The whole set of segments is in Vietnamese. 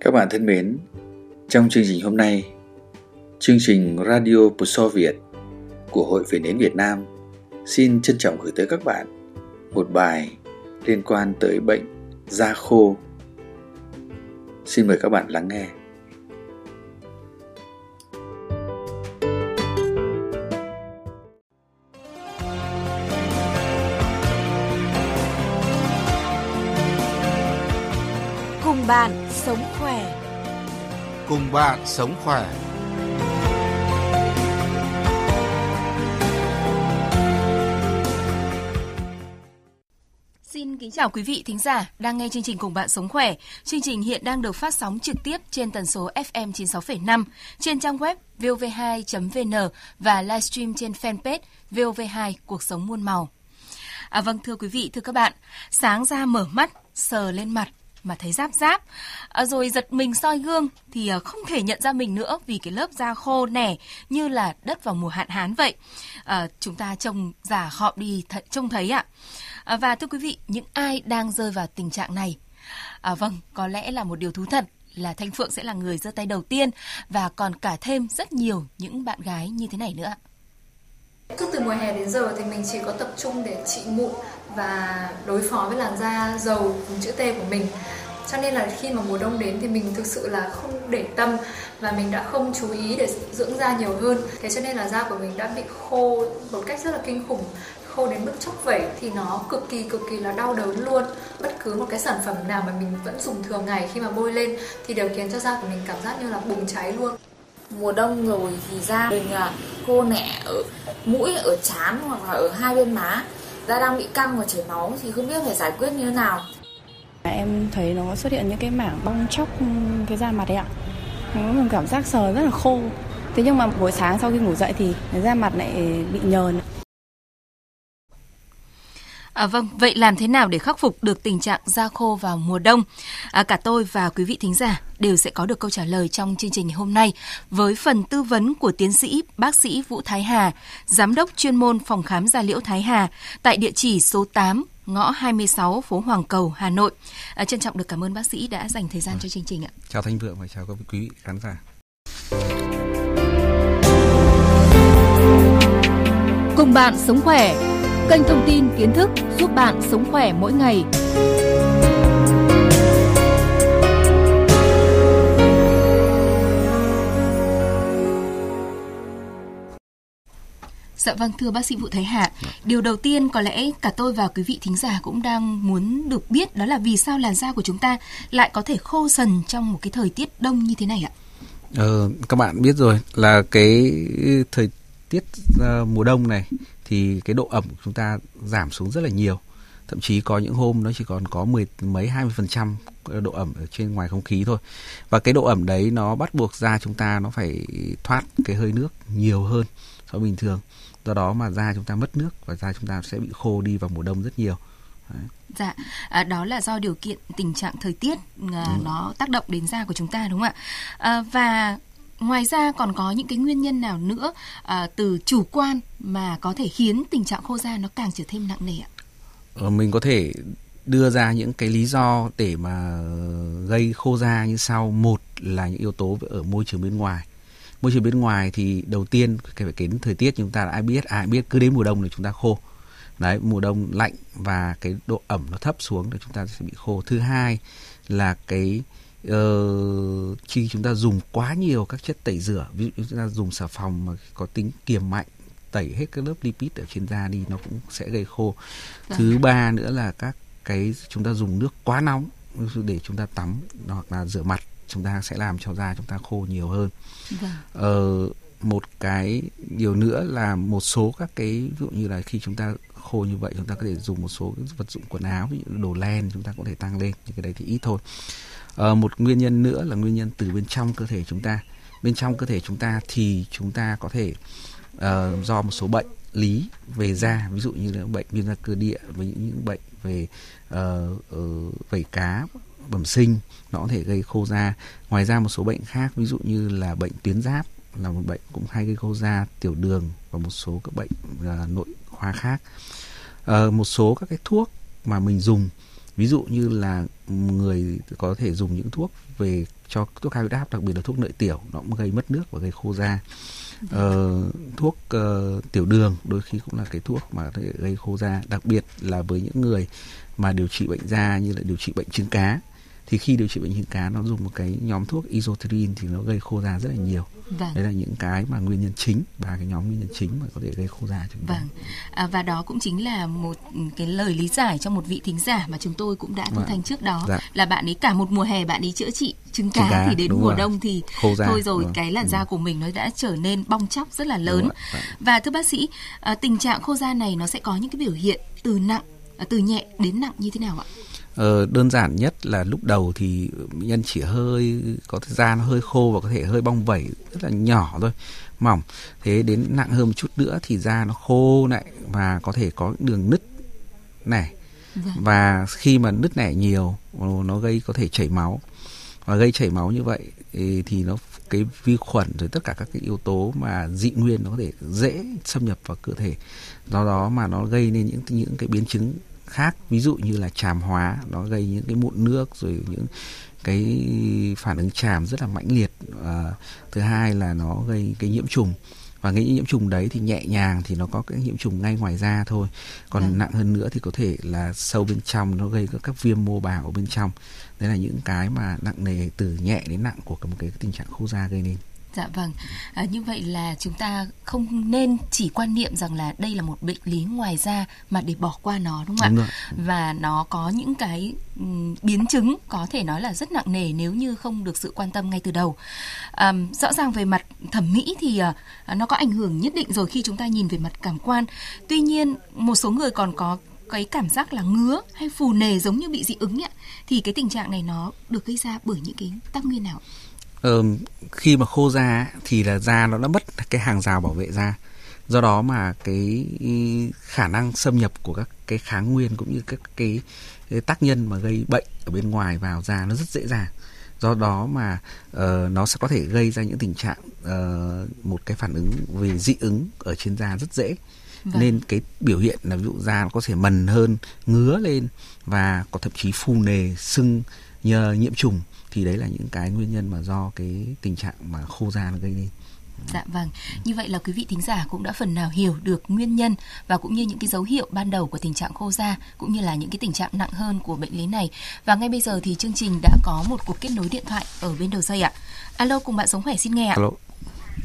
Các bạn thân mến, trong chương trình hôm nay, chương trình Radio Puso Việt của Hội Về Nến Việt Nam xin trân trọng gửi tới các bạn một bài liên quan tới bệnh da khô. Xin mời các bạn lắng nghe. Cùng bạn sống khỏe. Xin kính chào quý vị thính giả đang nghe chương trình Cùng bạn sống khỏe. Chương trình hiện đang được phát sóng trực tiếp trên tần số FM 96,5 trên trang web vov2.vn và livestream trên fanpage VOV2 Cuộc sống muôn màu. À, vâng thưa quý vị, thưa các bạn, sáng ra mở mắt, sờ lên mặt mà thấy giáp giáp à, rồi giật mình soi gương thì à, không thể nhận ra mình nữa vì cái lớp da khô nẻ như là đất vào mùa hạn hán vậy. À, chúng ta trông già khọm đi th- trông thấy ạ. À, và thưa quý vị những ai đang rơi vào tình trạng này? À, vâng có lẽ là một điều thú thật là Thanh Phượng sẽ là người giơ tay đầu tiên và còn cả thêm rất nhiều những bạn gái như thế này nữa. cứ từ mùa hè đến giờ thì mình chỉ có tập trung để trị mụn và đối phó với làn da dầu vùng chữ T của mình. Cho nên là khi mà mùa đông đến thì mình thực sự là không để tâm và mình đã không chú ý để dưỡng da nhiều hơn. Thế cho nên là da của mình đã bị khô một cách rất là kinh khủng, khô đến mức chốc vẩy thì nó cực kỳ cực kỳ là đau đớn luôn bất cứ một cái sản phẩm nào mà mình vẫn dùng thường ngày khi mà bôi lên thì đều khiến cho da của mình cảm giác như là bùng cháy luôn mùa đông rồi thì da mình là khô nẻ ở mũi, ở trán hoặc là ở hai bên má da đang bị căng và chảy máu thì không biết phải giải quyết như thế nào. Em thấy nó xuất hiện những cái mảng bong chóc ừ, cái da mặt ấy ạ. Nó cảm giác sờ rất là khô. Thế nhưng mà buổi sáng sau khi ngủ dậy thì da mặt lại bị nhờn. À, vâng, vậy làm thế nào để khắc phục được tình trạng da khô vào mùa đông? À, cả tôi và quý vị thính giả đều sẽ có được câu trả lời trong chương trình hôm nay với phần tư vấn của tiến sĩ bác sĩ Vũ Thái Hà, giám đốc chuyên môn phòng khám da liễu Thái Hà tại địa chỉ số 8 ngõ 26 phố Hoàng Cầu, Hà Nội. À, trân trọng được cảm ơn bác sĩ đã dành thời gian cho chương trình ạ. Chào Thanh Vượng và chào các quý vị khán giả. Cùng bạn sống khỏe kênh thông tin kiến thức giúp bạn sống khỏe mỗi ngày. Dạ vâng, thưa bác sĩ Vũ Thái Hạ, điều đầu tiên có lẽ cả tôi và quý vị thính giả cũng đang muốn được biết đó là vì sao làn da của chúng ta lại có thể khô dần trong một cái thời tiết đông như thế này ạ? Ờ, các bạn biết rồi là cái thời tiết uh, mùa đông này thì cái độ ẩm của chúng ta giảm xuống rất là nhiều. Thậm chí có những hôm nó chỉ còn có mười mấy hai mươi phần trăm độ ẩm ở trên ngoài không khí thôi. Và cái độ ẩm đấy nó bắt buộc da chúng ta nó phải thoát cái hơi nước nhiều hơn so với bình thường. Do đó mà da chúng ta mất nước và da chúng ta sẽ bị khô đi vào mùa đông rất nhiều. Đấy. Dạ, à, đó là do điều kiện tình trạng thời tiết à, nó tác động đến da của chúng ta đúng không ạ? À, và ngoài ra còn có những cái nguyên nhân nào nữa à, từ chủ quan mà có thể khiến tình trạng khô da nó càng trở thêm nặng nề ạ? Ờ, mình có thể đưa ra những cái lý do để mà gây khô da như sau. Một là những yếu tố ở môi trường bên ngoài. Môi trường bên ngoài thì đầu tiên phải đến thời tiết chúng ta đã ai biết ai biết cứ đến mùa đông là chúng ta khô. Đấy mùa đông lạnh và cái độ ẩm nó thấp xuống thì chúng ta sẽ bị khô. Thứ hai là cái uh, khi chúng ta dùng quá nhiều các chất tẩy rửa ví dụ chúng ta dùng xà phòng mà có tính kiềm mạnh tẩy hết các lớp lipid ở trên da đi nó cũng sẽ gây khô vâng. thứ ba nữa là các cái chúng ta dùng nước quá nóng để chúng ta tắm hoặc là rửa mặt chúng ta sẽ làm cho da chúng ta khô nhiều hơn vâng. ờ, một cái điều nữa là một số các cái ví dụ như là khi chúng ta khô như vậy chúng ta có thể dùng một số vật dụng quần áo ví dụ đồ len chúng ta có thể tăng lên nhưng cái đấy thì ít thôi ờ, một nguyên nhân nữa là nguyên nhân từ bên trong cơ thể chúng ta bên trong cơ thể chúng ta thì chúng ta có thể uh, do một số bệnh lý về da ví dụ như là bệnh viêm da cơ địa với những, những bệnh về uh, uh, vẩy cá bẩm sinh nó có thể gây khô da. Ngoài ra một số bệnh khác ví dụ như là bệnh tuyến giáp là một bệnh cũng hay gây khô da tiểu đường và một số các bệnh uh, nội khoa khác. Uh, một số các cái thuốc mà mình dùng ví dụ như là người có thể dùng những thuốc về cho thuốc cao huyết áp đặc biệt là thuốc lợi tiểu nó cũng gây mất nước và gây khô da. Ờ, thuốc uh, tiểu đường đôi khi cũng là cái thuốc mà có thể gây khô da đặc biệt là với những người mà điều trị bệnh da như là điều trị bệnh trứng cá thì khi điều trị bệnh trứng cá nó dùng một cái nhóm thuốc isotretinoin thì nó gây khô da rất là nhiều Vâng. đấy là những cái mà nguyên nhân chính và cái nhóm nguyên nhân chính mà có thể gây khô da chúng ta Vâng, à, và đó cũng chính là một cái lời lý giải cho một vị thính giả mà chúng tôi cũng đã thu Vâng. thanh trước đó Dạ. là bạn ấy cả một mùa hè bạn ấy chữa trị trứng cá, Trứng cá, thì đến mùa rồi. đông thì Khô da, thôi rồi vâng. cái làn Ừ. da của mình nó đã trở nên bong chóc rất là lớn. Vâng. Và thưa bác sĩ, à, tình trạng khô da này nó sẽ có những cái biểu hiện từ nặng à, từ nhẹ đến nặng như thế nào ạ? Ờ, đơn giản nhất là lúc đầu thì bệnh nhân chỉ hơi có thời da nó hơi khô và có thể hơi bong vẩy rất là nhỏ thôi mỏng. Thế đến nặng hơn một chút nữa thì da nó khô lại và có thể có đường nứt này Vâng. và khi mà nứt nẻ nhiều nó gây có thể chảy máu. Và gây chảy máu như vậy thì nó cái vi khuẩn rồi tất cả các cái yếu tố mà dị nguyên nó có thể dễ xâm nhập vào cơ thể. Do đó mà nó gây nên những những cái biến chứng khác ví dụ như là tràm hóa nó gây những cái mụn nước rồi những cái phản ứng tràm rất là mãnh liệt. À, thứ hai là nó gây cái nhiễm trùng. Và cái nhiễm trùng đấy thì nhẹ nhàng thì nó có cái nhiễm trùng ngay ngoài da thôi. Còn Vâng. nặng hơn nữa thì có thể là sâu bên trong nó gây các, các viêm mô bào ở bên trong. Đấy là những cái mà nặng nề từ nhẹ đến nặng của một cái tình trạng khô da gây nên Dạ vâng, à, như vậy là chúng ta không nên chỉ quan niệm rằng là đây là một bệnh lý ngoài da mà để bỏ qua nó đúng không Đúng ạ? rồi. Và nó có những cái biến chứng có thể nói là rất nặng nề nếu như không được sự quan tâm ngay từ đầu. À, rõ ràng về mặt thẩm mỹ thì à, nó có ảnh hưởng nhất định rồi khi chúng ta nhìn về mặt cảm quan. Tuy nhiên một số người còn có cái cảm giác là ngứa hay phù nề giống như bị dị ứng ạ thì cái tình trạng này nó được gây ra bởi những cái tác nguyên nào? Ờ, khi mà khô da thì là da nó đã mất cái hàng rào bảo vệ da. Do đó mà cái khả năng xâm nhập của các cái kháng nguyên cũng như các cái, cái tác nhân mà gây bệnh ở bên ngoài vào da nó rất dễ dàng. Do đó mà ờ, nó sẽ có thể gây ra những tình trạng ờ, một cái phản ứng về dị ứng ở trên da rất dễ. Vâng. nên cái biểu hiện là ví dụ da nó có thể mần hơn ngứa lên và có thậm chí phù nề sưng nhờ nhiễm trùng thì đấy là những cái nguyên nhân mà do cái tình trạng mà khô da nó gây nên Dạ vâng, như vậy là quý vị thính giả cũng đã phần nào hiểu được nguyên nhân và cũng như những cái dấu hiệu ban đầu của tình trạng khô da cũng như là những cái tình trạng nặng hơn của bệnh lý này. Và ngay bây giờ thì chương trình đã có một cuộc kết nối điện thoại ở bên đầu dây ạ. Alo cùng bạn sống khỏe xin nghe ạ. Alo.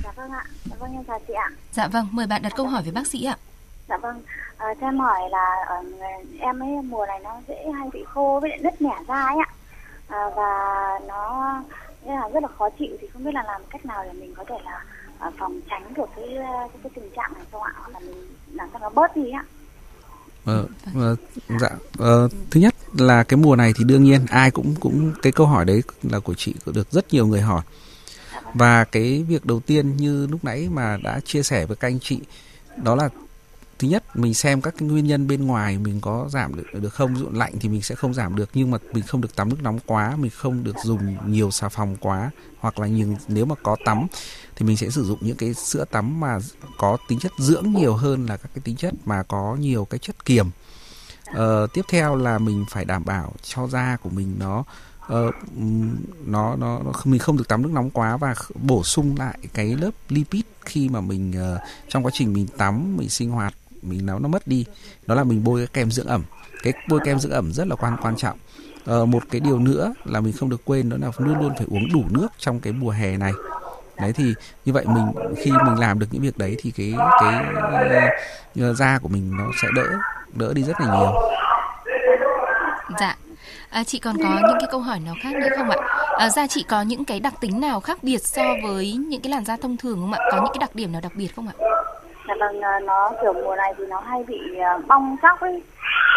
Dạ vâng ạ, dạ vâng em chào chị ạ. Dạ vâng, mời bạn đặt câu hỏi với bác sĩ ạ. Dạ vâng, à, cho em hỏi là ở người- em ấy mùa này nó dễ hay bị khô với lại nứt nẻ da ấy ạ. À, và nó nghĩa là rất là khó chịu thì không biết là làm cách nào để mình có thể là à, phòng tránh được cái, à, cái cái tình trạng này không ạ? Hoặc là mình làm cho nó bớt đi ạ. Ờ, ờ, dạ ờ, thứ nhất là cái mùa này thì đương nhiên ai cũng cũng cái câu hỏi đấy là của chị được rất nhiều người hỏi và cái việc đầu tiên như lúc nãy mà đã chia sẻ với các anh chị đó là thứ nhất mình xem các cái nguyên nhân bên ngoài mình có giảm được được không? Ví dụ lạnh thì mình sẽ không giảm được nhưng mà mình không được tắm nước nóng quá mình không được dùng nhiều xà phòng quá hoặc là nhưng nếu mà có tắm thì mình sẽ sử dụng những cái sữa tắm mà có tính chất dưỡng nhiều hơn là các cái tính chất mà có nhiều cái chất kiềm. Ờ, tiếp theo là mình phải đảm bảo cho da của mình nó ờ, nó nó nó mình không được tắm nước nóng quá và bổ sung lại cái lớp lipid khi mà mình uh, trong quá trình mình tắm mình sinh hoạt mình nó nó mất đi đó là mình bôi cái kem dưỡng ẩm cái bôi kem dưỡng ẩm rất là quan quan trọng Ờ, một cái điều nữa là mình không được quên đó là luôn luôn phải uống đủ nước trong cái mùa hè này đấy thì như vậy mình khi mình làm được những việc đấy thì cái cái ờ, da của mình nó sẽ đỡ đỡ đi rất là nhiều Dạ. À, chị còn có những cái câu hỏi nào khác nữa không ạ? À, da chị có những cái đặc tính nào khác biệt so với những cái làn da thông thường không ạ? Có những cái đặc điểm nào đặc biệt không ạ? Dạ vâng, à, nó kiểu mùa này thì nó hay bị à, bong chóc ấy.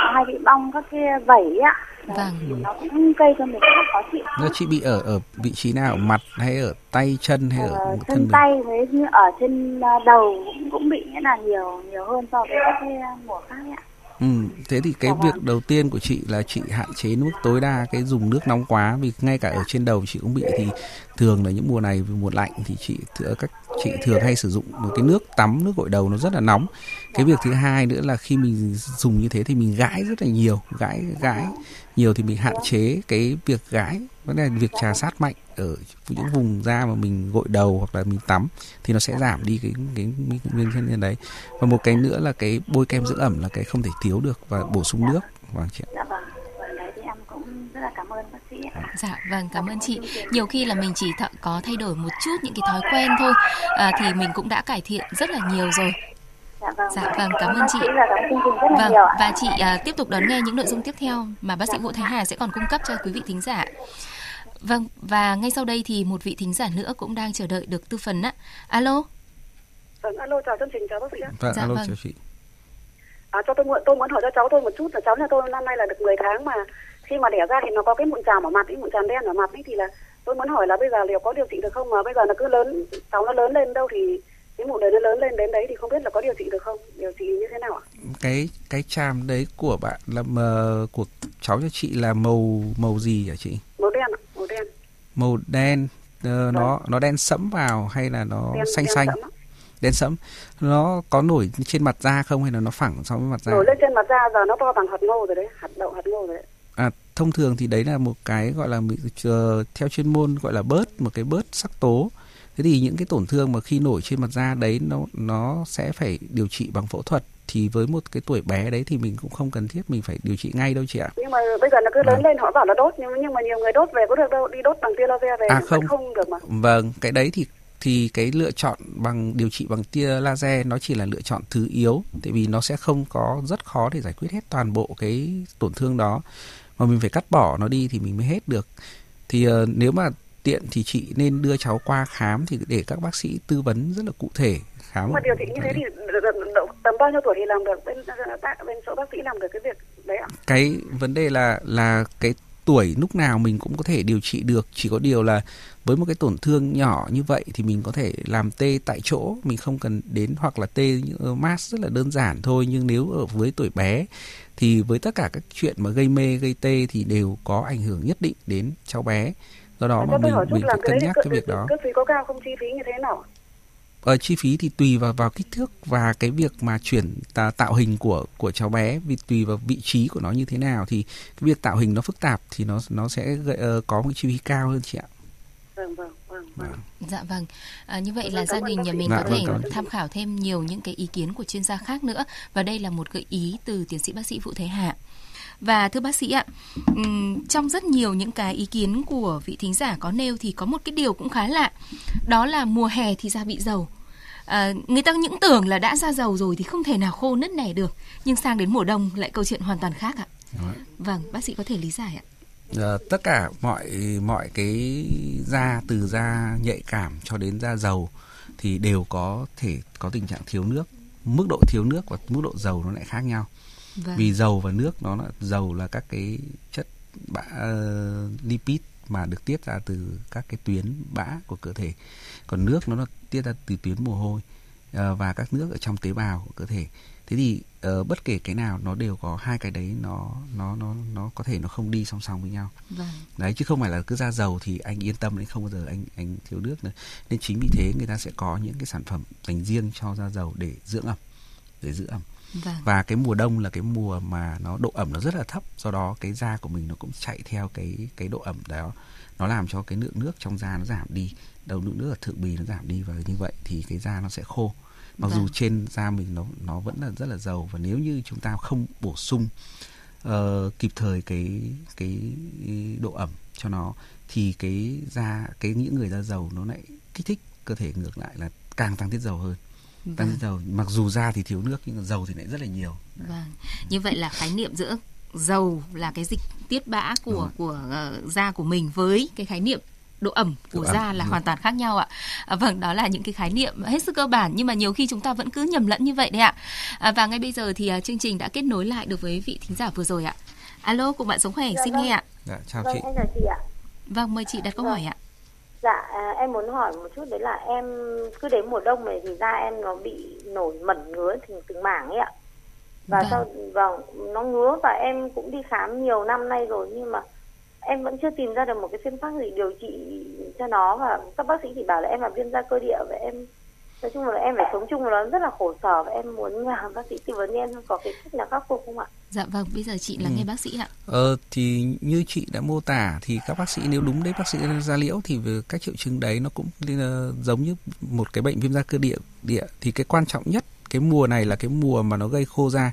Nó hay bị bong các cái vẩy ạ. Vâng. thì nó cũng gây cho mình rất khó chịu. Giờ chị bị ở ở vị trí nào ở mặt hay ở tay chân hay ở Ờ, thân chân mình? tay với như ở trên à, đầu cũng, cũng bị nghĩa là nhiều nhiều hơn so với các cái mùa khác ấy ạ. Ừ, thế thì cái Dạ việc vâng. đầu tiên của chị là chị hạn chế mức tối đa cái dùng nước nóng quá vì ngay cả ở trên đầu chị cũng bị thì thường là những mùa này mùa lạnh thì chị các chị thường hay sử dụng một cái nước tắm nước gội đầu nó rất là nóng. Cái việc thứ hai nữa là khi mình dùng như thế thì mình gãi rất là nhiều, gãi gãi nhiều thì mình hạn chế cái việc gãi vấn đề việc trà sát mạnh ở những vùng da mà mình gội đầu hoặc là mình tắm thì nó sẽ giảm đi cái cái nguyên nhân đấy và một cái nữa là cái bôi kem dưỡng ẩm là cái không thể thiếu được và bổ sung nước vâng chị dạ vâng vâng đấy thì em cũng rất là cảm ơn bác sĩ ạ. Dạ vâng cảm ơn chị. Nhiều khi là mình chỉ th- có thay đổi một chút những cái thói quen thôi à, thì mình cũng đã cải thiện rất là nhiều rồi. Dạ vâng Dạ vâng cảm ơn chị. cảm ơn Vâng nhiều và chị à, tiếp tục đón nghe những nội dung tiếp theo mà bác sĩ Vũ Thái Hà sẽ còn cung cấp cho quý vị thính giả. Vâng và ngay sau đây thì một vị thính giả nữa cũng đang chờ đợi được tư vấn ạ. Alo. Vâng, alo chào chương trình chào bác sĩ ạ. vâng Dạ alo vâng. chào chị À, cho tôi mượn tôi muốn hỏi cho cháu tôi một chút là cháu nhà tôi năm nay là được 10 tháng mà khi mà đẻ ra thì nó có cái mụn tràm ở mặt, cái mụn tràm đen ở mặt ấy thì là tôi muốn hỏi là bây giờ liệu có điều trị được không mà bây giờ nó cứ lớn cháu nó lớn lên đâu thì cái mụn đấy nó lớn lên đến đấy thì không biết là có điều trị được không? Điều trị như thế nào ạ? Cái cái chàm đấy của bạn là mà của cháu cho chị là màu màu gì hả chị? Màu đen ạ màu đen. Màu đen ờ, nó nó đen sẫm vào hay là nó đen xanh đen xanh? sẫm đen sẫm. Nó có nổi trên mặt da không hay là nó phẳng so với mặt da? Nổi lên trên mặt da giờ nó to bằng hạt ngô rồi đấy hạt đậu hạt ngô rồi đấy. À, thông thường thì đấy là một cái gọi là ờ, theo chuyên môn gọi là bớt một cái bớt sắc tố thế thì những cái tổn thương mà khi nổi trên mặt da đấy nó nó sẽ phải điều trị bằng phẫu thuật. Thì với một cái tuổi bé đấy thì mình cũng không cần thiết mình phải điều trị ngay đâu chị ạ. Nhưng mà bây giờ nó cứ lớn Vâng. lên họ bảo là đốt nhưng nhưng mà nhiều người đốt về có được đâu đi đốt bằng tia laser về À, không. không được mà. Vâng, cái đấy thì thì cái lựa chọn bằng điều trị bằng tia laser nó chỉ là lựa chọn thứ yếu. Tại vì nó sẽ không có rất khó để giải quyết hết toàn bộ cái tổn thương đó. Mà mình phải cắt bỏ nó đi thì mình mới hết được. Thì ờ, nếu mà tiện thì chị nên đưa cháu qua khám thì để các bác sĩ tư vấn rất là cụ thể khám mà điều trị như thế thì đ- tầm bao nhiêu tuổi thì làm được? Bên bên, chỗ bác sĩ làm được cái việc đấy ạ? Cái vấn đề là là cái tuổi lúc nào mình cũng có thể điều trị được chỉ có điều là với một cái tổn thương nhỏ như vậy thì mình có thể làm tê tại chỗ mình không cần đến hoặc là tê như mask rất là đơn giản thôi nhưng nếu ở với tuổi bé thì với tất cả các chuyện mà gây mê gây tê thì đều có ảnh hưởng nhất định đến cháu bé do đó mà cho tôi mình mình phải cân nhắc cái việc đó. cơ phí có cao không chi phí như thế nào? Ờ, chi phí thì tùy vào vào kích thước và cái việc mà chuyển tà, tạo hình của của cháu bé vì tùy vào vị trí của nó như thế nào. Thì cái việc tạo hình nó phức tạp thì nó nó sẽ gây, ờ, có một chi phí cao hơn chị ạ. vâng vâng vâng vâng. Dạ vâng. À, như vậy Vâng, là cảm gia đình nhà mình Dạ, có vâng, thể tham khảo thêm nhiều những cái ý kiến của chuyên gia khác nữa. Và đây là một gợi ý từ tiến sĩ bác sĩ Vũ Thế Hạ. Và thưa bác sĩ ạ, trong rất nhiều những cái ý kiến của vị thính giả có nêu thì có một cái điều cũng khá lạ, đó là mùa hè thì da bị dầu. À, người ta những tưởng là đã ra dầu rồi thì không thể nào khô nứt nẻ được, nhưng sang đến mùa đông lại câu chuyện hoàn toàn khác ạ. Vâng, bác sĩ có thể lý giải ạ. Ờ, tất cả mọi mọi cái da từ da nhạy cảm cho đến da dầu thì đều có thể có tình trạng thiếu nước. Mức độ thiếu nước và mức độ dầu nó lại khác nhau. Vâng. vì dầu và nước nó là dầu là các cái chất bã ờ, lipid mà được tiết ra từ các cái tuyến bã của cơ thể. Còn nước nó là tiết ra từ tuyến mồ hôi ờ, và các nước ở trong tế bào của cơ thể. Thế thì ờ, bất kể cái nào nó đều có hai cái đấy nó nó nó nó có thể nó không đi song song với nhau. Vâng. đấy chứ không phải là cứ ra dầu thì anh yên tâm đấy không bao giờ anh anh thiếu nước nữa. Nên chính vì thế người ta sẽ có những cái sản phẩm dành riêng cho da dầu để dưỡng ẩm để giữ ẩm Vâng. và cái mùa đông là cái mùa mà nó độ ẩm nó rất là thấp do đó cái da của mình nó cũng chạy theo cái cái độ ẩm đó nó làm cho cái lượng nước trong da nó giảm đi đầu lượng nước ở thượng bì nó giảm đi và như vậy thì cái da nó sẽ khô mặc dù Vâng. trên da mình nó nó vẫn là rất là dầu và nếu như chúng ta không bổ sung ờ, kịp thời cái cái độ ẩm cho nó thì cái da cái những người da dầu nó lại kích thích cơ thể ngược lại là càng tăng tiết dầu hơn Vâng. dầu mặc dù da thì thiếu nước nhưng mà dầu thì lại rất là nhiều Vâng. Như vậy là khái niệm giữa dầu là cái dịch tiết bã của của ờ, da của mình với cái khái niệm độ ẩm của Độ ẩm, da là đúng. hoàn toàn khác nhau ạ. À, vâng, đó là những cái khái niệm hết sức cơ bản nhưng mà nhiều khi chúng ta vẫn cứ nhầm lẫn như vậy đấy ạ. À, và ngay bây giờ thì à, chương trình đã kết nối lại được với vị thính giả vừa rồi ạ. Alo, cùng bạn sống khỏe, Dạ xin vâng. nghe ạ. dạ chào Vâng, chị chào chị ạ. Vâng, mời chị đặt câu hỏi ạ. Dạ, à, em muốn hỏi một chút đấy là em cứ đến mùa đông này thì da em nó bị nổi mẩn ngứa từng từng mảng ấy ạ. Và Vâng. sau vâng, nó ngứa và em cũng đi khám nhiều năm nay rồi nhưng mà em vẫn chưa tìm ra được một cái phương pháp gì điều trị cho nó và các bác sĩ thì bảo là em là viêm da cơ địa và em nói chung là em phải sống chung với nó rất là khổ sở và em muốn nhờ bác sĩ tư vấn em có cái cách nào khắc phục không ạ Dạ vâng, bây giờ chị là Ừ. nghe bác sĩ ạ. Ờ, thì như chị đã mô tả thì các bác sĩ nếu đúng đấy bác sĩ da liễu thì về các triệu chứng đấy nó cũng ờ, giống như một cái bệnh viêm da cơ địa địa thì cái quan trọng nhất cái mùa này là cái mùa mà nó gây khô da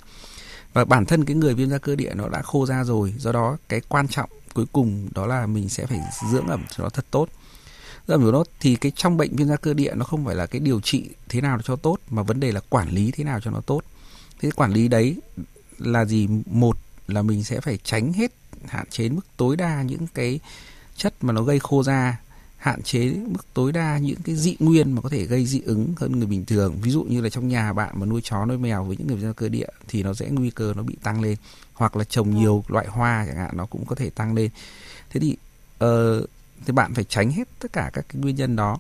và bản thân cái người viêm da cơ địa nó đã khô da rồi do đó cái quan trọng cuối cùng đó là mình sẽ phải dưỡng ẩm cho nó thật tốt dưỡng ẩm của thì cái trong bệnh viêm da cơ địa nó không phải là cái điều trị thế nào cho tốt mà vấn đề là quản lý thế nào cho nó tốt. Thế quản lý đấy là gì? Một là mình sẽ phải tránh hết hạn chế mức tối đa những cái chất mà nó gây khô da hạn chế mức tối đa những cái dị nguyên mà có thể gây dị ứng hơn người bình thường. Ví dụ như là trong nhà bạn mà nuôi chó nuôi mèo với những người da cơ địa thì nó sẽ nguy cơ nó bị tăng lên. Hoặc là trồng nhiều loại hoa chẳng hạn nó cũng có thể tăng lên. Thế thì uh, thì bạn phải tránh hết tất cả các cái nguyên nhân đó.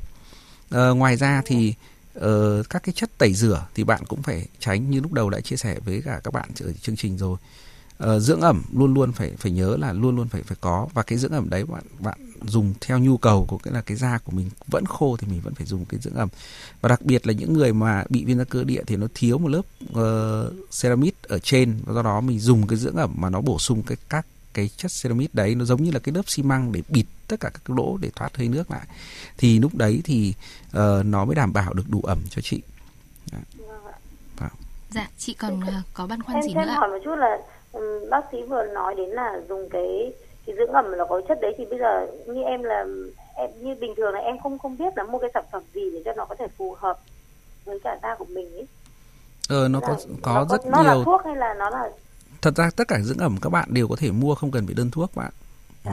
Ờ, ngoài ra thì ờ, các cái chất tẩy rửa thì bạn cũng phải tránh như lúc đầu đã chia sẻ với cả các bạn ở chương trình rồi. Ờ, dưỡng ẩm luôn luôn phải phải nhớ là luôn luôn phải phải có. Và cái dưỡng ẩm đấy bạn bạn dùng theo nhu cầu của cái là cái da của mình vẫn khô thì mình vẫn phải dùng cái dưỡng ẩm. Và đặc biệt là những người mà bị viêm da cơ địa thì nó thiếu một lớp ờ, uh, ceramide ở trên. Và do đó mình dùng cái dưỡng ẩm mà nó bổ sung cái các cái chất ceramide đấy nó giống như là cái lớp xi măng để bịt tất cả các lỗ để thoát hơi nước lại. Thì lúc đấy thì ờ, nó mới đảm bảo được đủ ẩm cho chị. Dạ, chị còn ờ, có băn khoăn em gì nữa em ạ? hỏi một chút là ừm, bác sĩ vừa nói đến là dùng cái cái dưỡng ẩm là có chất đấy thì bây giờ như em là em như bình thường là em không không biết là mua cái sản phẩm gì để cho nó có thể phù hợp với cả da của mình ấy. Ờ, nó có Là có nó rất nó là nhiều thuốc hay là nó là thật ra tất cả dưỡng ẩm các bạn đều có thể mua không cần phải đơn thuốc bạn ừ.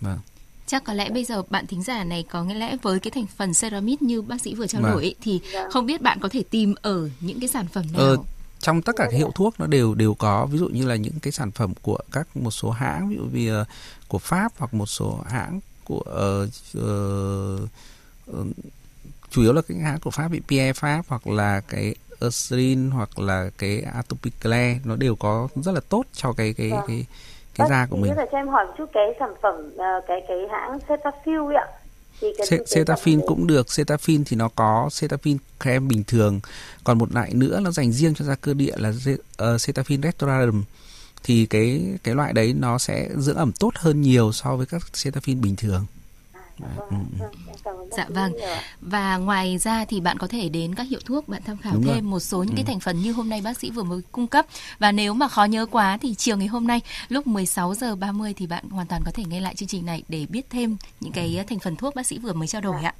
vâng Chắc có lẽ bây giờ bạn thính giả này có nghĩa lẽ với cái thành phần ceramide như bác sĩ vừa trao Vâng. đổi ấy, thì Vâng. không biết bạn có thể tìm ở những cái sản phẩm nào? Ờ, trong tất cả các hiệu thuốc nó đều đều có ví dụ như là những cái sản phẩm của các một số hãng ví dụ như ờ, của Pháp hoặc một số hãng của ờ, ờ, ờ, chủ yếu là cái hãng của Pháp bị Pierre Pháp hoặc là cái Eucerin hoặc là cái Atopiclair nó đều có rất là tốt cho cái cái Vâng. cái cái da của Bác mình. thể cho em hỏi một chút cái sản phẩm ờ, cái cái hãng Cetaphil ấy ạ thì cái, Ce- cái sản Cetaphil phẩm đấy- cũng được, Cetaphil thì nó có Cetaphil creme bình thường. Còn một loại nữa nó dành riêng cho da cơ địa là ờ, Cetaphil restoratum. Thì cái cái loại đấy nó sẽ dưỡng ẩm tốt hơn nhiều so với các Cetaphil bình thường. Vâng, vâng, Dạ vâng. Và ngoài ra thì bạn có thể đến các hiệu thuốc bạn tham khảo Đúng rồi. thêm một số những cái Ừ. thành phần như hôm nay bác sĩ vừa mới cung cấp. Và nếu mà khó nhớ quá thì chiều ngày hôm nay lúc 16 giờ 30 thì bạn hoàn toàn có thể nghe lại chương trình này để biết thêm những cái thành phần thuốc bác sĩ vừa mới trao đổi ạ.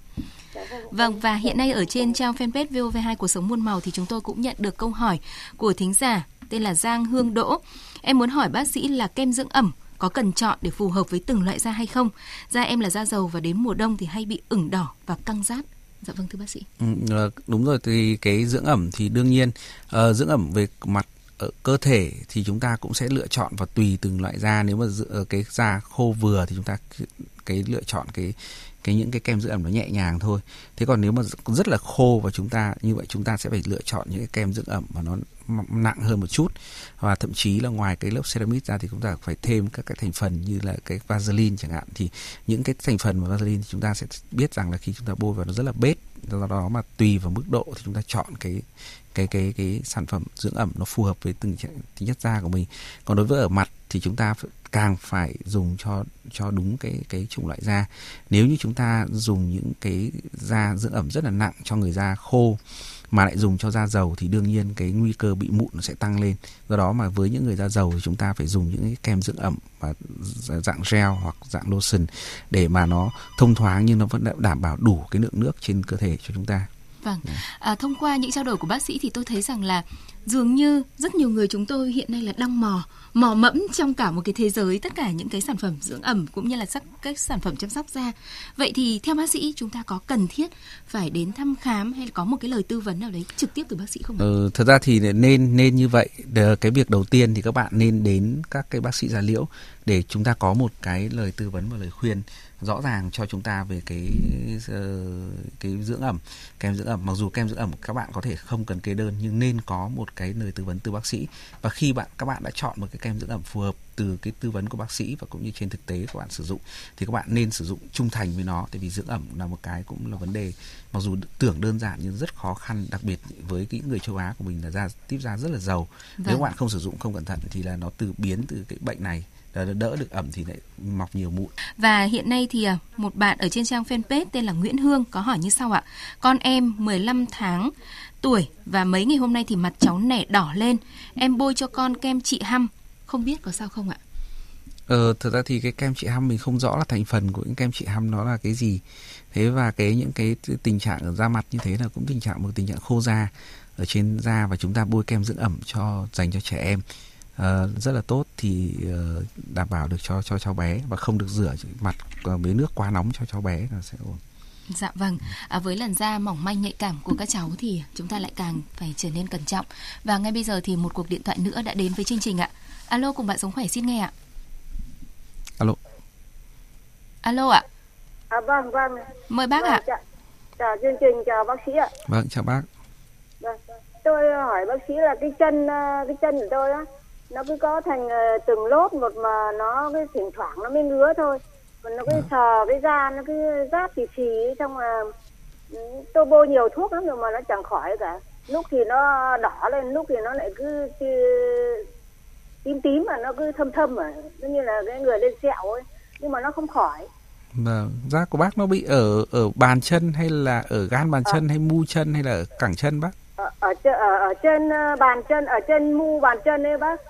Vâng. Vâng và hiện nay ở trên trang fanpage VOV2 của Sống Muôn Màu thì chúng tôi cũng nhận được câu hỏi của thính giả tên là Giang Hương Đỗ. Em muốn hỏi bác sĩ là kem dưỡng ẩm có cần chọn để phù hợp với từng loại da hay không? Da em là da dầu và đến mùa đông thì hay bị ửng đỏ và căng rát. Dạ vâng thưa bác sĩ. Ừ, ờ, đúng rồi thì cái dưỡng ẩm thì đương nhiên uh, dưỡng ẩm về mặt ở cơ thể thì chúng ta cũng sẽ lựa chọn và tùy từng loại da nếu mà cái da khô vừa thì chúng ta cái lựa chọn cái cái những cái kem dưỡng ẩm nó nhẹ nhàng thôi. Thế còn nếu mà rất là khô và chúng ta, như vậy chúng ta sẽ phải lựa chọn những cái kem dưỡng ẩm mà nó nặng hơn một chút. Và thậm chí là ngoài cái lớp ceramic ra thì chúng ta phải thêm các cái thành phần như là cái vaseline chẳng hạn. Thì những cái thành phần mà vaseline thì chúng ta sẽ biết rằng là khi chúng ta bôi vào nó rất là bết. Do đó mà tùy vào mức độ thì chúng ta chọn cái cái cái cái sản phẩm dưỡng ẩm nó phù hợp với từng tính chất da của mình. Còn đối với ở mặt thì chúng ta càng phải dùng cho cho đúng cái cái chủng loại da. Nếu như chúng ta dùng những cái da dưỡng ẩm rất là nặng cho người da khô mà lại dùng cho da dầu thì đương nhiên cái nguy cơ bị mụn nó sẽ tăng lên. Do đó mà với những người da dầu thì chúng ta phải dùng những cái kem dưỡng ẩm và dạng gel hoặc dạng lotion để mà nó thông thoáng nhưng nó vẫn đảm bảo đủ cái lượng nước trên cơ thể cho chúng ta. Vâng, à, thông qua những trao đổi của bác sĩ thì tôi thấy rằng là dường như rất nhiều người chúng tôi hiện nay là đang mò mò mẫm trong cả một cái thế giới tất cả những cái sản phẩm dưỡng ẩm cũng như là sắc các sản phẩm chăm sóc da. Vậy thì theo bác sĩ chúng ta có cần thiết phải đến thăm khám hay là có một cái lời tư vấn nào đấy trực tiếp từ bác sĩ không? ạ? Ừ, thật ra thì nên nên như vậy. Cái việc đầu tiên thì các bạn nên đến các cái bác sĩ da liễu để chúng ta có một cái lời tư vấn và lời khuyên rõ ràng cho chúng ta về cái ờ, cái dưỡng ẩm, kem dưỡng ẩm. Mặc dù kem dưỡng ẩm các bạn có thể không cần kê đơn nhưng nên có một cái lời tư vấn từ bác sĩ. Và khi bạn các bạn đã chọn một cái kem dưỡng ẩm phù hợp từ cái tư vấn của bác sĩ và cũng như trên thực tế các bạn sử dụng thì các bạn nên sử dụng trung thành với nó tại vì dưỡng ẩm là một cái cũng là vấn đề mặc dù tưởng đơn giản nhưng rất khó khăn đặc biệt với những người châu Á của mình là da tiếp da rất là giàu vâng. nếu bạn không sử dụng không cẩn thận thì là nó từ biến từ cái bệnh này đỡ được ẩm thì lại mọc nhiều mụn. Và hiện nay thì à, một bạn ở trên trang fanpage tên là Nguyễn Hương có hỏi như sau ạ. Con em 15 tháng tuổi và mấy ngày hôm nay thì mặt cháu nẻ đỏ lên. Em bôi cho con kem trị hăm, không biết có sao không ạ? Ờ, thực ra thì cái kem trị hăm mình không rõ là thành phần của những kem trị hăm nó là cái gì. Thế và cái những cái tình trạng ở da mặt như thế là cũng tình trạng một tình trạng khô da ở trên da và chúng ta bôi kem dưỡng ẩm cho dành cho trẻ em uh, rất là tốt thì uh, đảm bảo được cho cho cháu bé và không được rửa mặt với nước quá nóng cho cháu bé là sẽ ổn. Dạ vâng, à, với làn da mỏng manh nhạy cảm của các cháu thì chúng ta lại càng phải trở nên cẩn trọng. Và ngay bây giờ thì một cuộc điện thoại nữa đã đến với chương trình ạ. Alo, cùng bạn sống khỏe xin nghe ạ. Alo. Alo ạ. À, vâng, vâng. Mời bác vâng, ạ. Chào, chào chương trình, chào bác sĩ ạ. Vâng, chào bác. Vâng. Tôi hỏi bác sĩ là cái chân ờ, cái chân của tôi á nó cứ có thành ờ, từng lốp một mà nó cái thỉnh thoảng nó mới ngứa thôi còn nó cứ vâng. sờ cái da nó cứ rát xì xì xong là ừ, tôi bôi nhiều thuốc lắm rồi mà nó chẳng khỏi cả lúc thì nó đỏ lên lúc thì nó lại cứ, cứ tím tím mà nó cứ thâm thâm mà giống như là cái người lên sẹo ấy nhưng mà nó không khỏi Vâng, da của bác nó bị ở ở bàn chân hay là ở gan bàn chân à. hay mu chân hay là ở cẳng chân bác? Ở ở, ở, ở trên ờ, bàn chân, ở trên mu bàn chân đấy bác.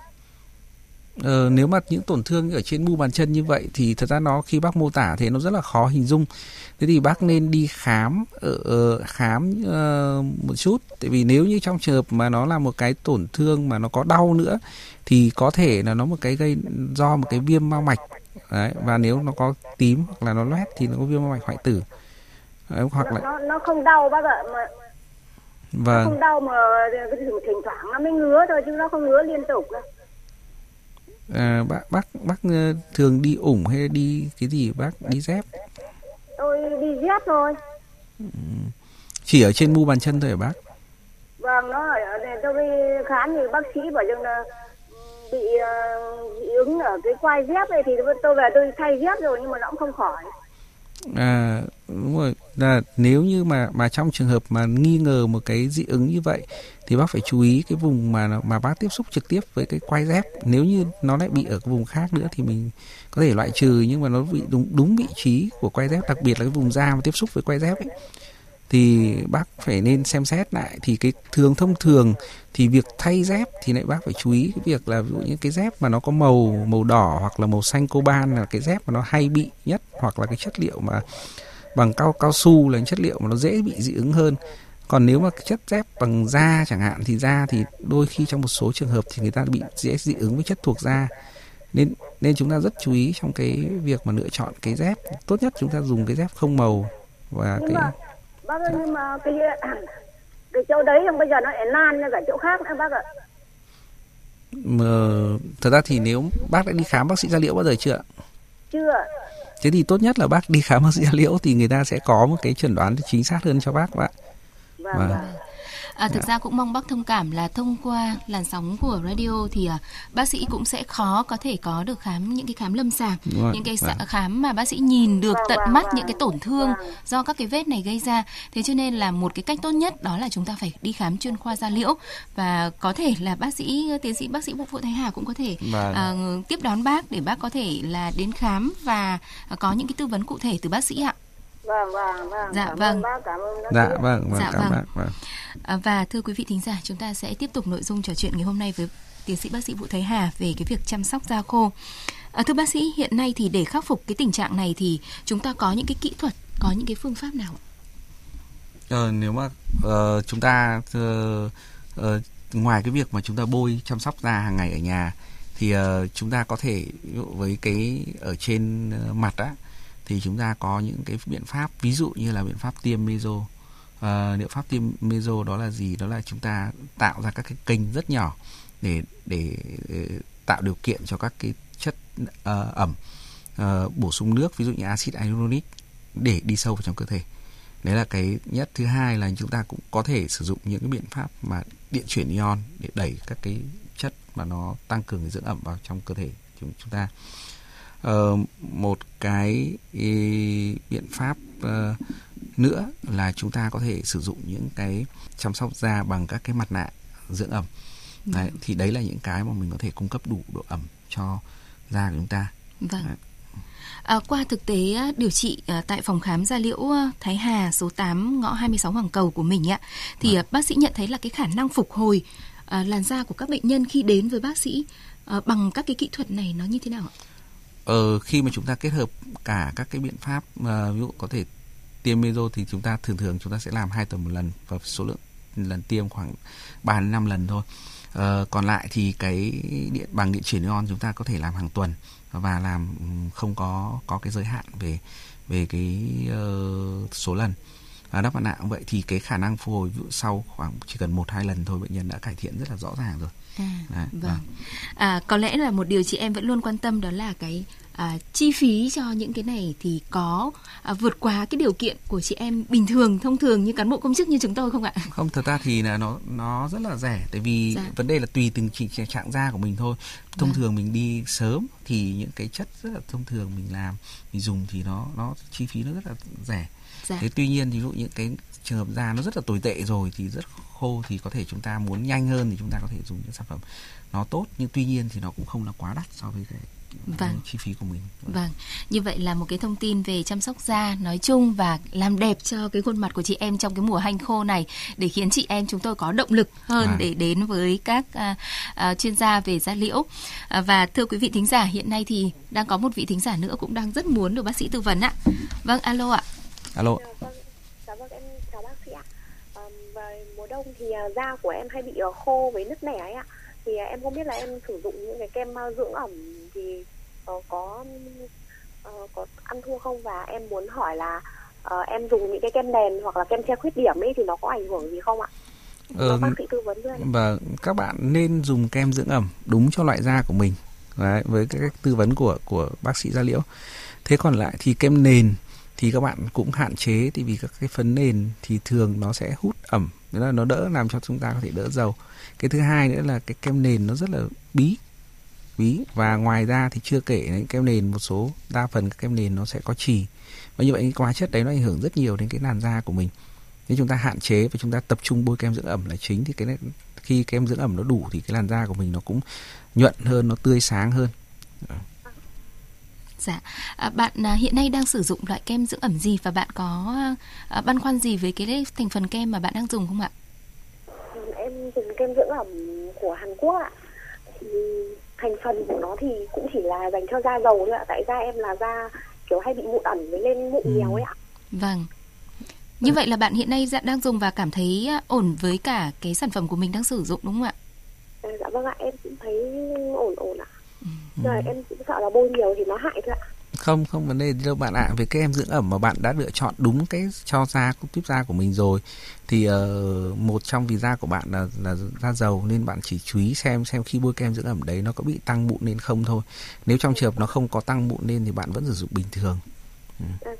Ờ, nếu mà những tổn thương ở trên mu bàn chân như vậy thì thật ra nó khi bác mô tả thì nó rất là khó hình dung. Thế thì bác nên đi khám ở uh, khám uh, một chút tại vì nếu như trong trường hợp mà nó là một cái tổn thương mà nó có đau nữa thì có thể là nó một cái gây do một cái viêm mao mạch Đấy, và nếu nó có tím hoặc là nó loét thì nó có viêm mao mạch hoại tử. Đấy, hoặc là nó, nó không đau bác ạ mà vâng. nó không đau mà thỉnh thoảng nó mới ngứa thôi chứ nó không ngứa liên tục đâu à, bác bác bác ờ, thường đi ủng hay đi cái gì? Bác đi dép? Tôi đi dép thôi. Ừ. chỉ ở trên mu bàn chân thôi hả bác? Vâng nó ở đây tôi đi khám thì bác sĩ bảo rằng là bị dị ứng ở cái quai dép này thì tôi về tôi thay dép rồi nhưng mà nó cũng không khỏi à đúng rồi. Là nếu như mà mà trong trường hợp mà nghi ngờ một cái dị ứng như vậy, thì bác phải chú ý cái vùng mà mà bác tiếp xúc trực tiếp với cái quai dép. Nếu như nó lại bị ở cái vùng khác nữa thì mình có thể loại trừ, nhưng mà nó bị đúng đúng vị trí của quai dép, đặc biệt là cái vùng da mà tiếp xúc với quai dép ấy thì bác phải nên xem xét lại. Thì cái thường thông thường thì việc thay dép thì lại bác phải chú ý cái việc là ví dụ những cái dép mà nó có màu màu đỏ hoặc là màu xanh coban là cái dép mà nó hay bị nhất hoặc là cái chất liệu mà bằng cao cao su là những chất liệu mà nó dễ bị dị ứng hơn. Còn nếu mà chất dép bằng da chẳng hạn thì da thì đôi khi trong một số trường hợp thì người ta bị dễ dị ứng với chất thuộc da. Nên nên chúng ta rất chú ý trong cái việc mà lựa chọn cái dép. Tốt nhất chúng ta dùng cái dép không màu và cái bác ơi nhưng mà cái cái chỗ đấy nhưng bây giờ nó lại lan ra cả chỗ khác nữa bác ạ. Mà thật ra thì nếu bác đã đi khám bác sĩ da liễu bao giờ chưa chưa thế thì tốt nhất là bác đi khám bác sĩ da liễu thì người ta sẽ có một cái chẩn đoán chính xác hơn cho bác bạn vâng, vâng. À, thực dạ. ra cũng mong bác thông cảm là thông qua làn sóng của radio thì à, bác sĩ cũng sẽ khó có thể có được khám những cái khám lâm sàng, những cái vâng. khám mà bác sĩ nhìn được tận mắt những cái tổn thương do các cái vết này gây ra. Thế cho nên là một cái cách tốt nhất đó là chúng ta phải đi khám chuyên khoa da liễu và có thể là bác sĩ tiến sĩ bác sĩ Vũ Phụ Thái Hà cũng có thể à, tiếp đón bác để bác có thể là đến khám và có những cái tư vấn cụ thể từ bác sĩ ạ. Vâng vâng vâng. Dạ cảm vâng. Bác, cảm ơn bác dạ vâng vâng dạ, cảm vâng. bác vâng. À, và thưa quý vị thính giả, chúng ta sẽ tiếp tục nội dung trò chuyện ngày hôm nay với tiến sĩ bác sĩ Vũ Thái Hà về cái việc chăm sóc da khô. À, thưa bác sĩ, hiện nay thì để khắc phục cái tình trạng này thì chúng ta có những cái kỹ thuật, có những cái phương pháp nào ạ? Ờ, nếu mà uh, chúng ta uh, uh, ngoài cái việc mà chúng ta bôi chăm sóc da hàng ngày ở nhà thì uh, chúng ta có thể ví dụ với cái ở trên uh, mặt á thì chúng ta có những cái biện pháp ví dụ như là biện pháp tiêm meso. À, liệu pháp tiêm meso đó là gì? Đó là chúng ta tạo ra các cái kênh rất nhỏ để để, để tạo điều kiện cho các cái chất uh, ẩm uh, bổ sung nước ví dụ như axit hyaluronic để đi sâu vào trong cơ thể. Đấy là cái nhất. Thứ hai là chúng ta cũng có thể sử dụng những cái biện pháp mà điện chuyển ion để đẩy các cái chất mà nó tăng cường cái dưỡng ẩm vào trong cơ thể chúng chúng ta uh, một cái ý, biện pháp uh, nữa là chúng ta có thể sử dụng những cái chăm sóc da bằng các cái mặt nạ dưỡng ẩm đấy, thì đấy là những cái mà mình có thể cung cấp đủ độ ẩm cho da của chúng ta vâng đấy. À, qua thực tế điều trị à, tại phòng khám da liễu Thái Hà số 8 ngõ 26 Hoàng Cầu của mình ạ thì à. bác sĩ nhận thấy là cái khả năng phục hồi à, làn da của các bệnh nhân khi đến với bác sĩ à, bằng các cái kỹ thuật này nó như thế nào ạ? Ờ, khi mà chúng ta kết hợp cả các cái biện pháp à, ví dụ có thể tiêm meso thì chúng ta thường thường chúng ta sẽ làm hai tuần một lần và số lượng lần tiêm khoảng 3 đến 5 lần thôi. Ờ, còn lại thì cái điện bằng điện chuyển ion chúng ta có thể làm hàng tuần và làm không có có cái giới hạn về về cái uh, số lần à, đắp mặt nạ cũng vậy thì cái khả năng phục hồi sau khoảng chỉ cần một hai lần thôi bệnh nhân đã cải thiện rất là rõ ràng rồi. À, Đấy, vâng. À. À, có lẽ là một điều chị em vẫn luôn quan tâm đó là cái à, chi phí cho những cái này thì có à, vượt quá cái điều kiện của chị em bình thường thông thường như cán bộ công chức như chúng tôi không ạ? Không, thật ra thì là nó nó rất là rẻ tại vì dạ. vấn đề là tùy từng trình trạng da của mình thôi. Thông dạ. thường mình đi sớm thì những cái chất rất là thông thường mình làm mình dùng thì nó nó chi phí nó rất là rẻ. Dạ. Thế tuy nhiên ví dụ những cái trường hợp da nó rất là tồi tệ rồi thì rất khô thì có thể chúng ta muốn nhanh hơn thì chúng ta có thể dùng những sản phẩm nó tốt nhưng tuy nhiên thì nó cũng không là quá đắt so với cái vâng. chi phí của mình. Vâng, như vậy là một cái thông tin về chăm sóc da nói chung và làm đẹp cho cái khuôn mặt của chị em trong cái mùa hanh khô này để khiến chị em chúng tôi có động lực hơn à. để đến với các à, à, chuyên gia về da liễu. À, và thưa quý vị thính giả, hiện nay thì đang có một vị thính giả nữa cũng đang rất muốn được bác sĩ tư vấn ạ. Vâng, alo ạ. Alo. Dạ vâng, vâng em chào bác sĩ ạ. À, về mùa đông thì à, da của em hay bị ờ, khô với nứt nẻ ấy ạ. Thì à, em không biết là em sử dụng những cái kem dưỡng ẩm thì có uh, có ăn thua không và em muốn hỏi là uh, em dùng những cái kem nền hoặc là kem che khuyết điểm ấy thì nó có ảnh hưởng gì không ạ? Ờ, bác sĩ tư vấn cho em. Và các bạn nên dùng kem dưỡng ẩm đúng cho loại da của mình. Đấy, với cái cách tư vấn của của bác sĩ da liễu. Thế còn lại thì kem nền thì các bạn cũng hạn chế thì vì các cái phấn nền thì thường nó sẽ hút ẩm nên là nó đỡ làm cho chúng ta có thể đỡ dầu. Cái thứ hai nữa là cái kem nền nó rất là bí bí. Và ngoài ra thì chưa kể đến kem nền một số đa phần các kem nền nó sẽ có trì. Và như vậy cái hóa chất đấy nó ảnh hưởng rất nhiều đến cái làn da của mình. Nếu chúng ta hạn chế và chúng ta tập trung bôi kem dưỡng ẩm là chính thì cái này, khi kem dưỡng ẩm nó đủ thì cái làn da của mình nó cũng nhuận hơn nó tươi sáng hơn. Dạ, à, bạn à, hiện nay đang sử dụng loại kem dưỡng ẩm gì và bạn có à, băn khoăn gì với cái thành phần kem mà bạn đang dùng không ạ? Em dùng kem dưỡng ẩm của Hàn Quốc ạ. Thì thành phần của nó thì cũng chỉ là dành cho da dầu thôi ạ. Tại da em là da kiểu hay bị mụn ẩn với lên mụn ừ. nhiều ấy ạ. Vâng. Như vậy là bạn hiện nay dạ, đang dùng và cảm thấy à, ổn với cả cái sản phẩm của mình đang sử dụng đúng không ạ? À, dạ vâng ạ, em cũng thấy ổn ổn ạ. Rồi em cũng sợ là bôi nhiều thì nó hại thôi ạ. Không không vấn đề đâu bạn ạ. Về cái em dưỡng ẩm mà bạn đã lựa chọn đúng cái cho da tiếp da của mình rồi thì uh, một trong vì da của bạn là là da dầu nên bạn chỉ chú ý xem xem khi bôi kem dưỡng ẩm đấy nó có bị tăng mụn lên không thôi. Nếu trong trường hợp nó không có tăng mụn lên thì bạn vẫn sử dụng bình thường. Ừ.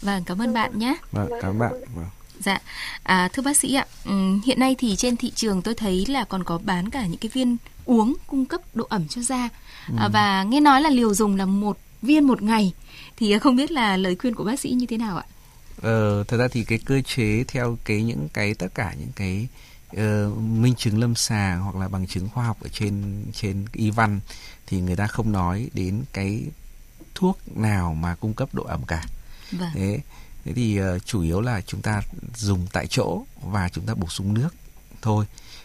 vâng cảm ơn bạn nhé. Vâng cảm ơn bạn. Vâng. Dạ, à, thưa bác sĩ ạ, um, hiện nay thì trên thị trường tôi thấy là còn có bán cả những cái viên uống cung cấp độ ẩm cho da ừ. à, và nghe nói là liều dùng là một viên một ngày thì không biết là lời khuyên của bác sĩ như thế nào ạ? Ờ, thật ra thì cái cơ chế theo cái những cái tất cả những cái uh, minh chứng lâm sàng hoặc là bằng chứng khoa học ở trên trên y văn thì người ta không nói đến cái thuốc nào mà cung cấp độ ẩm cả. Vâng. Thế thế thì uh, chủ yếu là chúng ta dùng tại chỗ và chúng ta bổ sung nước thôi.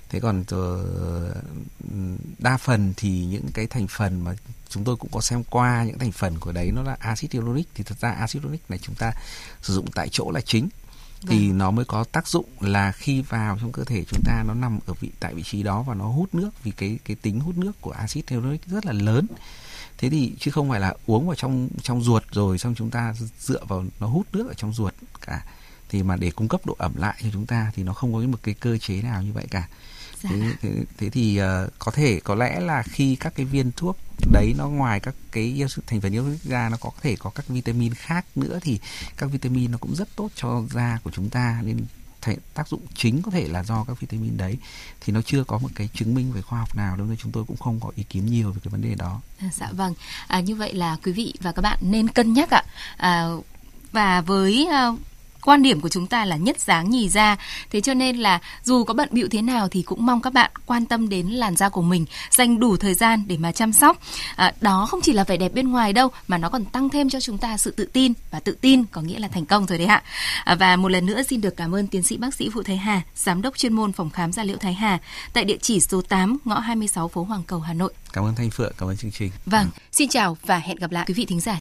Thế còn uh, đa phần thì những cái thành phần mà chúng tôi cũng có xem qua những thành phần của đấy nó là axit hyaluronic. Thì thật ra axit hyaluronic này chúng ta sử dụng tại chỗ là chính. Thì vâng. nó mới có tác dụng là khi vào trong cơ thể chúng ta nó nằm ở vị tại vị trí đó và nó hút nước vì cái cái tính hút nước của axit hyaluronic rất là lớn thế thì chứ không phải là uống vào trong trong ruột rồi xong chúng ta dựa vào nó hút nước ở trong ruột cả thì mà để cung cấp độ ẩm lại cho chúng ta thì nó không có một cái cơ chế nào như vậy cả dạ. thế, thế, thế thì uh, có thể có lẽ là khi các cái viên thuốc đấy nó ngoài các cái thành phần yêu da nó có thể có các vitamin khác nữa thì các vitamin nó cũng rất tốt cho da của chúng ta nên tác dụng chính có thể là do các vitamin đấy thì nó chưa có một cái chứng minh về khoa học nào nên chúng tôi cũng không có ý kiến nhiều về cái vấn đề đó. À, dạ vâng, à, như vậy là quý vị và các bạn nên cân nhắc ạ. À, và với uh, quan điểm của chúng ta là nhất dáng nhì da thế cho nên là dù có bận bịu thế nào thì cũng mong các bạn quan tâm đến làn da của mình dành đủ thời gian để mà chăm sóc. À, đó không chỉ là vẻ đẹp bên ngoài đâu mà nó còn tăng thêm cho chúng ta sự tự tin và tự tin có nghĩa là thành công rồi đấy ạ. À, và một lần nữa xin được cảm ơn tiến sĩ bác sĩ Vũ Thái Hà giám đốc chuyên môn phòng khám da liễu Thái Hà tại địa chỉ số 8 ngõ 26 phố Hoàng Cầu Hà Nội. Cảm ơn Thanh Phượng cảm ơn chương trình. Vâng xin chào và hẹn gặp lại quý vị thính giả